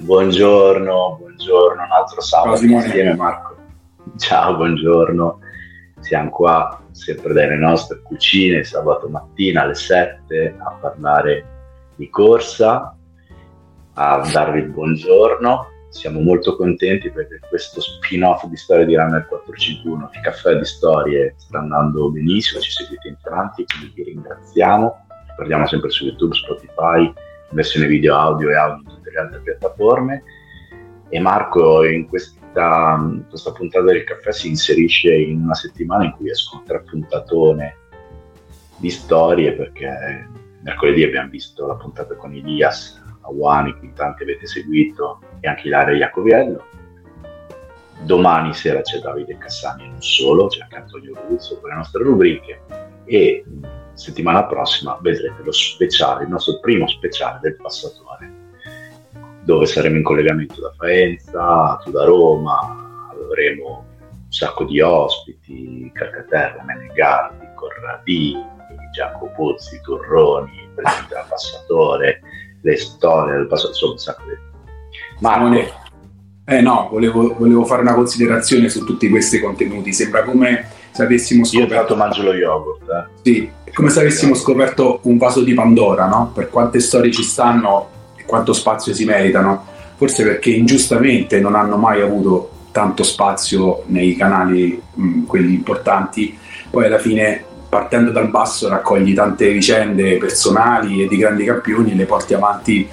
Buongiorno, buongiorno, un altro sabato Simone. insieme Marco. Ciao, buongiorno. Siamo qua sempre dalle nostre cucine sabato mattina alle 7 a parlare di corsa, a darvi il buongiorno. Siamo molto contenti perché questo spin-off di storie di Runner 451, il caffè di storie, sta andando benissimo, ci seguite in tanti, quindi vi ringraziamo. Ci parliamo sempre su YouTube, Spotify, versione video, audio e audio tutte le altre piattaforme. E Marco in questa, questa puntata del caffè si inserisce in una settimana in cui escono tre puntatone di storie perché mercoledì abbiamo visto la puntata con Elias Awani, che tanti avete seguito, e anche Ilaria Iacoviello. Domani sera c'è Davide Cassani e non solo, c'è anche Antonio Ruzzo con le nostre rubriche e settimana prossima vedrete lo speciale, il nostro primo speciale del passatore, dove saremo in collegamento da Faenza, tu da Roma, avremo un sacco di ospiti, Calcaterra, Menegardi, Corradini, Giacomo Pozzi, Turroni, il presidente del passatore, le storie del passato, insomma un sacco di... Marco. Eh no, volevo, volevo, fare una considerazione su tutti questi contenuti. Sembra come se avessimo scoperto. Io tanto mangio lo yogurt. Eh. Sì, è come se avessimo scoperto un vaso di Pandora, no? Per quante storie ci stanno quanto spazio si meritano. Forse perché ingiustamente non hanno mai avuto tanto spazio nei canali, mh, quelli importanti. Poi alla fine, partendo dal basso, raccogli tante vicende personali e di grandi campioni e le porti avanti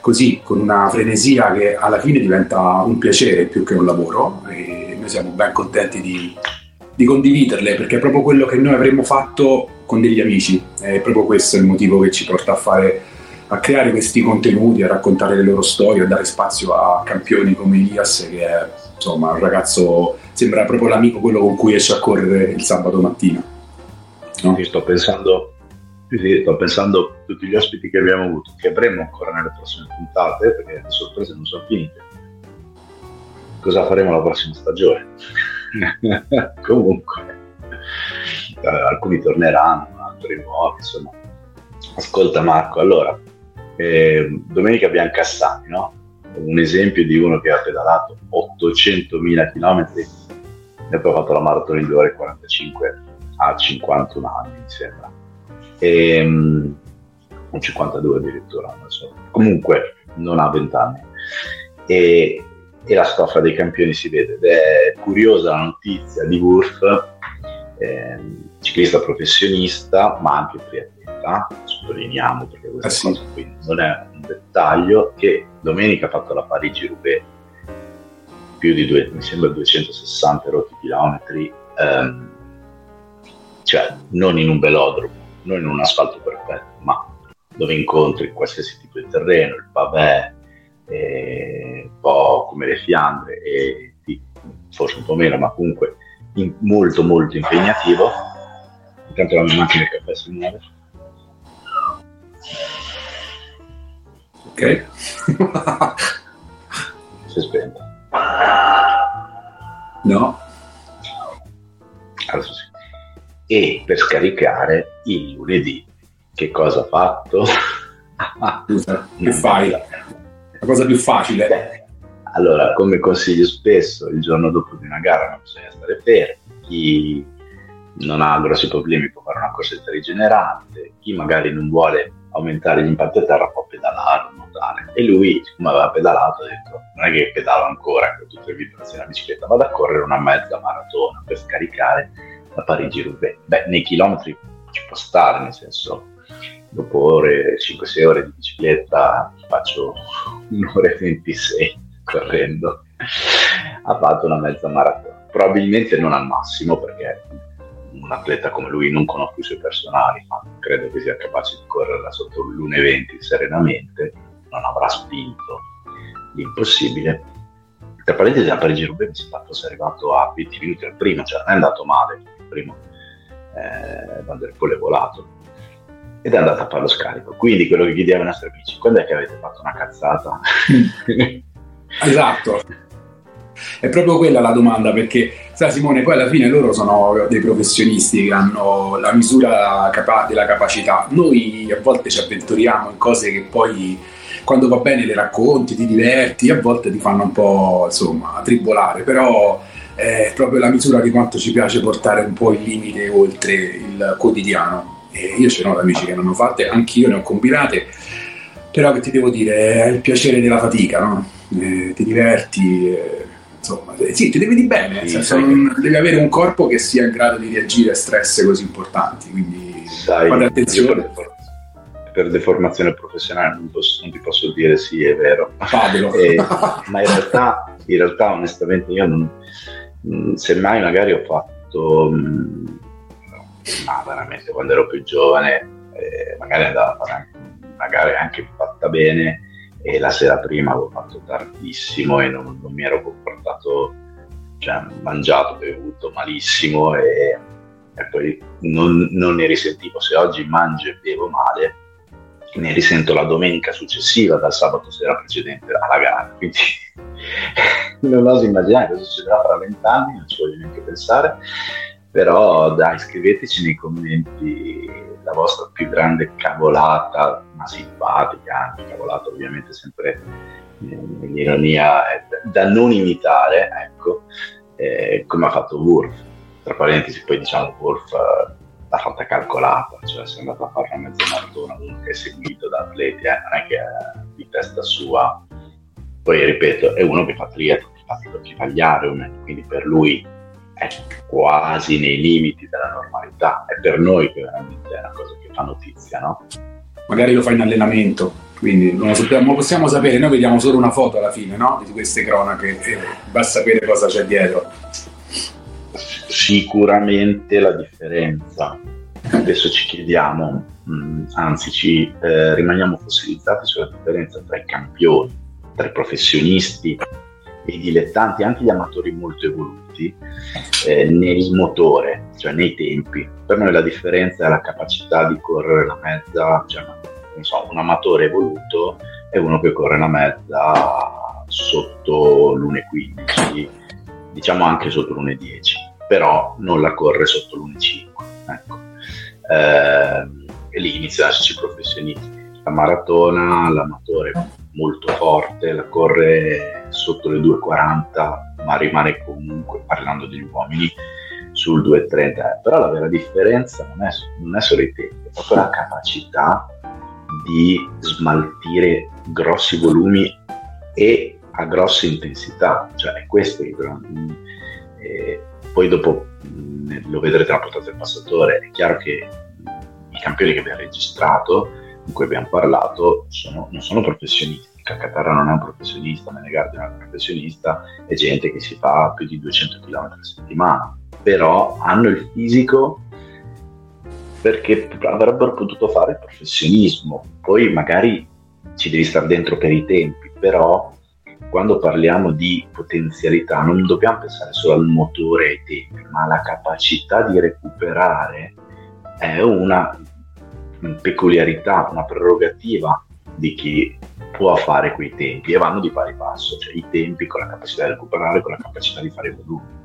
così con una frenesia che alla fine diventa un piacere più che un lavoro e noi siamo ben contenti di, di condividerle perché è proprio quello che noi avremmo fatto con degli amici è proprio questo il motivo che ci porta a fare a creare questi contenuti, a raccontare le loro storie, a dare spazio a campioni come Elias che è insomma un ragazzo, sembra proprio l'amico quello con cui esce a correre il sabato mattina. No? Io sto pensando sì, sto pensando a tutti gli ospiti che abbiamo avuto, che avremo ancora nelle prossime puntate, perché le sorprese non sono finite. Cosa faremo la prossima stagione? Comunque, eh, alcuni torneranno, altri nuovi, insomma. Ascolta Marco, allora, eh, Domenica Biancassani, no? Un esempio di uno che ha pedalato 800.000 km e poi ha fatto la maratona in 2 ore e 45 a 51 anni, mi sembra e, um, 52 addirittura, so. comunque non ha 20 anni e, e, la stoffa dei campioni si vede ed è curiosa la notizia di Wurf, eh, ciclista professionista ma anche triatleta, sottolineiamo perché questa ah, sì. non è un dettaglio, che domenica ha fatto la Parigi-Roubaix più di due, mi sembra 260 rotti chilometri, ehm, cioè non in un velodromo, non in un asfalto perfetto, ma dove incontri qualsiasi tipo di terreno, il pavè, eh, un po' come le Fiandre, e forse un po' meno, ma comunque in, molto molto impegnativo. Intanto la mia macchina del caffè si muove. Ok. si è spenta. No. Adesso sì e per scaricare il lunedì. Che cosa ha fatto? Scusa, che fai? La cosa più facile. Beh, allora, come consiglio spesso, il giorno dopo di una gara non bisogna stare fermi. Chi non ha grossi problemi può fare una corsetta rigenerante, chi magari non vuole aumentare gli impatti a terra può pedalare o nuotare. E lui, siccome aveva pedalato, ha detto: Non è che pedalo ancora, ho tutte le vibrazioni a bicicletta, vado a correre una mezza maratona per scaricare la Parigi-Roubaix. Beh, nei chilometri ci può stare, nel senso, dopo ore, 5-6 ore di bicicletta faccio un'ora e 26 correndo. Ha fatto una mezza maratona, probabilmente non al massimo perché un atleta come lui non conosco i suoi personali, ma credo che sia capace di correre sotto l'1,20 serenamente, non avrà spinto l'impossibile. Tra parentesi, a Parigi-Roubaix mi sembra fosse arrivato a 20 minuti al primo, cioè non è andato male, primo eh, Van der Poel è volato ed è andato a fare lo scarico. Quindi quello che chiediamo ai nostri amici, quando è che avete fatto una cazzata? esatto. È proprio quella la domanda, perché sai Simone, poi alla fine loro sono dei professionisti che hanno la misura capa- della capacità. Noi a volte ci avventuriamo in cose che poi quando va bene le racconti, ti diverti, a volte ti fanno un po' insomma tribolare, però è proprio la misura di quanto ci piace portare un po' il limite oltre il quotidiano. E io ce n'ho amici che ne hanno fatte, anch'io ne ho combinate, però che ti devo dire, è il piacere della fatica, no? eh, ti diverti. Eh, insomma, sì, ti devi di bene, nel senso, non, devi avere un corpo che sia in grado di reagire a stress così importanti, quindi sai, attenzione. Per, deformazione professionale non, posso, non, ti posso dire sì, è vero. eh, ma in realtà, in realtà, onestamente, io non, mm, semmai magari ho fatto, mm, ma veramente quando ero più giovane, eh, magari andava a fare magari anche fatta bene, e la sera prima avevo fatto tardissimo e non, non mi ero comportato, cioè mangiato, bevuto malissimo e, e poi non, non, ne risentivo. Se oggi mangio e bevo male, ne risento la domenica successiva dal sabato sera precedente alla gara. Quindi non oso immaginare cosa succederà fra vent'anni, non ci voglio neanche pensare. Però dai, scriveteci nei commenti la vostra più grande cavolata, ma simpatica, anche cavolata ovviamente sempre in ironia, da non imitare, ecco, eh, come ha fatto Wolf. Tra parentesi, poi diciamo Wolf eh, l'ha fatta calcolata, cioè se è andato a fare una mezza maratona, è seguito da atleti, eh, non è che è di testa sua. Poi ripeto, è uno che fa triathlon, che fa, gli Ironman, quindi per lui è quasi nei limiti della normalità. È per noi che veramente è una cosa che fa notizia, no? Magari lo fa in allenamento, quindi non lo sappiamo, possiamo sapere, noi vediamo solo una foto alla fine no? di queste cronache e basta sapere cosa c'è dietro. Sicuramente la differenza. Adesso ci chiediamo, mh, anzi ci eh, rimaniamo fossilizzati sulla differenza tra i campioni, tra i professionisti i dilettanti, anche gli amatori molto evoluti, eh, nel motore, cioè nei tempi. Per noi la differenza è la capacità di correre la mezza, cioè so, un amatore evoluto è uno che corre la mezza sotto l'1.15, diciamo anche sotto l'1.10, però non la corre sotto l'1.5. Ecco. Eh, lì iniziano ad esserci professionisti. La maratona, l'amatore molto forte, la corre sotto le 2,40, ma rimane comunque, parlando degli uomini, sul 2,30. Però la vera differenza non è, non è solo i tempi, è proprio la capacità di smaltire grossi volumi e a grossa intensità, cioè è questo il grande. Eh, poi dopo lo vedrete nella portata del passatore, è chiaro che i campioni che abbiamo registrato di cui abbiamo parlato sono, non sono professionisti. Cacatarra non è un professionista, Menegardi non è un professionista, è gente che si fa più di 200 km a settimana, però hanno il fisico perché avrebbero potuto fare il professionismo. Poi magari ci devi stare dentro per i tempi, però quando parliamo di potenzialità non dobbiamo pensare solo al motore e ai tempi, ma alla capacità di recuperare è una peculiarità, una prerogativa di chi può fare quei tempi e vanno di pari passo, cioè i tempi con la capacità di recuperare, con la capacità di fare volumi.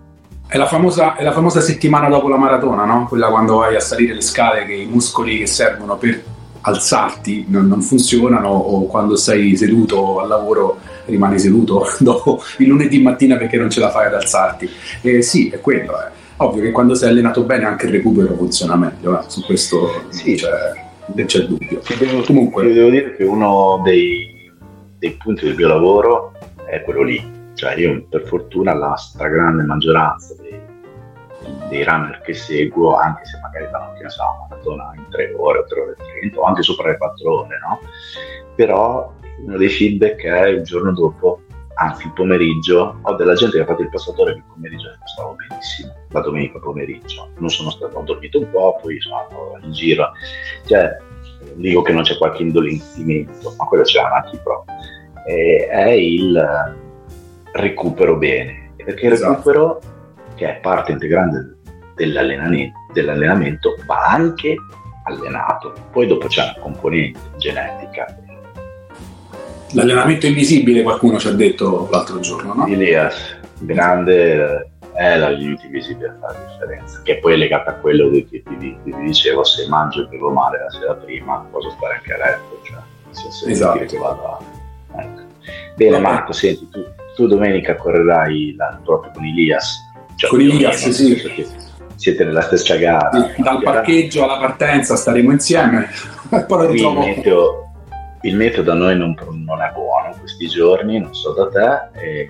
È la, famosa, è la famosa settimana dopo la maratona, no? Quella quando vai a salire le scale che i muscoli che servono per alzarti non, non funzionano o quando sei seduto al lavoro rimani seduto dopo il lunedì mattina perché non ce la fai ad alzarti. E sì, è quello. Eh. Ovvio che quando sei allenato bene anche il recupero funziona meglio, eh. su questo sì. Cioè, non c'è dubbio. Devo, Comunque, io devo dire che uno dei, dei, punti del mio lavoro è quello lì. Cioè io per fortuna la stragrande maggioranza dei, dei runner che seguo, anche se magari fanno che ne so, una maratona in 3 ore, 3 ore e 30 o anche sopra le 4 ore, no? Però uno dei feedback è il giorno dopo anzi il pomeriggio, ho della gente che ha fatto il passatore il pomeriggio stavo benissimo, la domenica pomeriggio, non sono stato, ho dormito un po', poi sono in giro, cioè dico che non c'è qualche indolenzimento, ma quello c'è anche proprio, è il recupero bene, perché il esatto. recupero, che è parte integrante dell'allenamento, dell'allenamento, va anche allenato, poi dopo c'è una componente genetica L'allenamento invisibile qualcuno ci ha detto l'altro giorno, no? Elias, grande è l'allenamento invisibile a fare la differenza, che poi è legata a quello che ti, ti, ti, dicevo, se mangio e bevo male la sera prima, posso stare anche a letto, cioè nel senso esatto. che vado ecco. Bene. Marco, senti, tu, tu domenica correrai la, proprio con Ilias. Cioè, con Ilias, sì. Siete nella stessa gara. Dal parcheggio alla partenza staremo insieme. Poi. Il meteo, il meteo da noi non, non, è buono questi giorni, non so da te, e,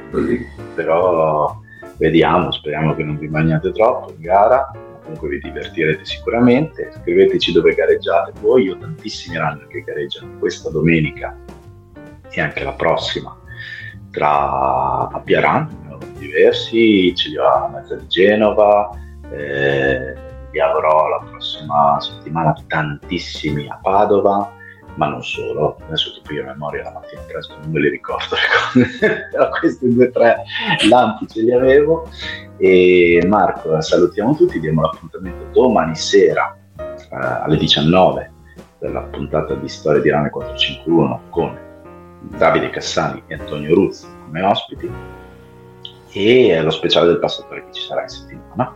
però vediamo, speriamo che non vi bagnate troppo in gara comunque vi divertirete sicuramente. Scriveteci dove gareggiate voi, io ho tantissimi runner che gareggiano questa domenica e anche la prossima tra a Piaran, diversi, ce li ho a mezza di Genova, eh, li avrò la prossima settimana tantissimi a Padova, ma non solo, adesso tipo io a memoria la mattina presto non me ricordo le cose, però questi due o tre lampi ce li avevo. E Marco, salutiamo tutti, diamo l'appuntamento domani sera eh, alle 19 per la puntata di Storia di Rame 451 con Davide Cassani e Antonio Ruzzi come ospiti. E lo speciale del passatore che ci sarà in settimana.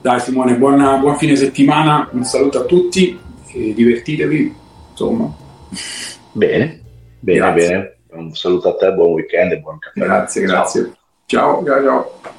Dai Simone, buona, buon fine settimana, un saluto a tutti, divertitevi, insomma. Bene, bene, grazie. bene. Un saluto a te, buon weekend e buon caffè. Grazie, grazie. Ciao, ciao, ciao.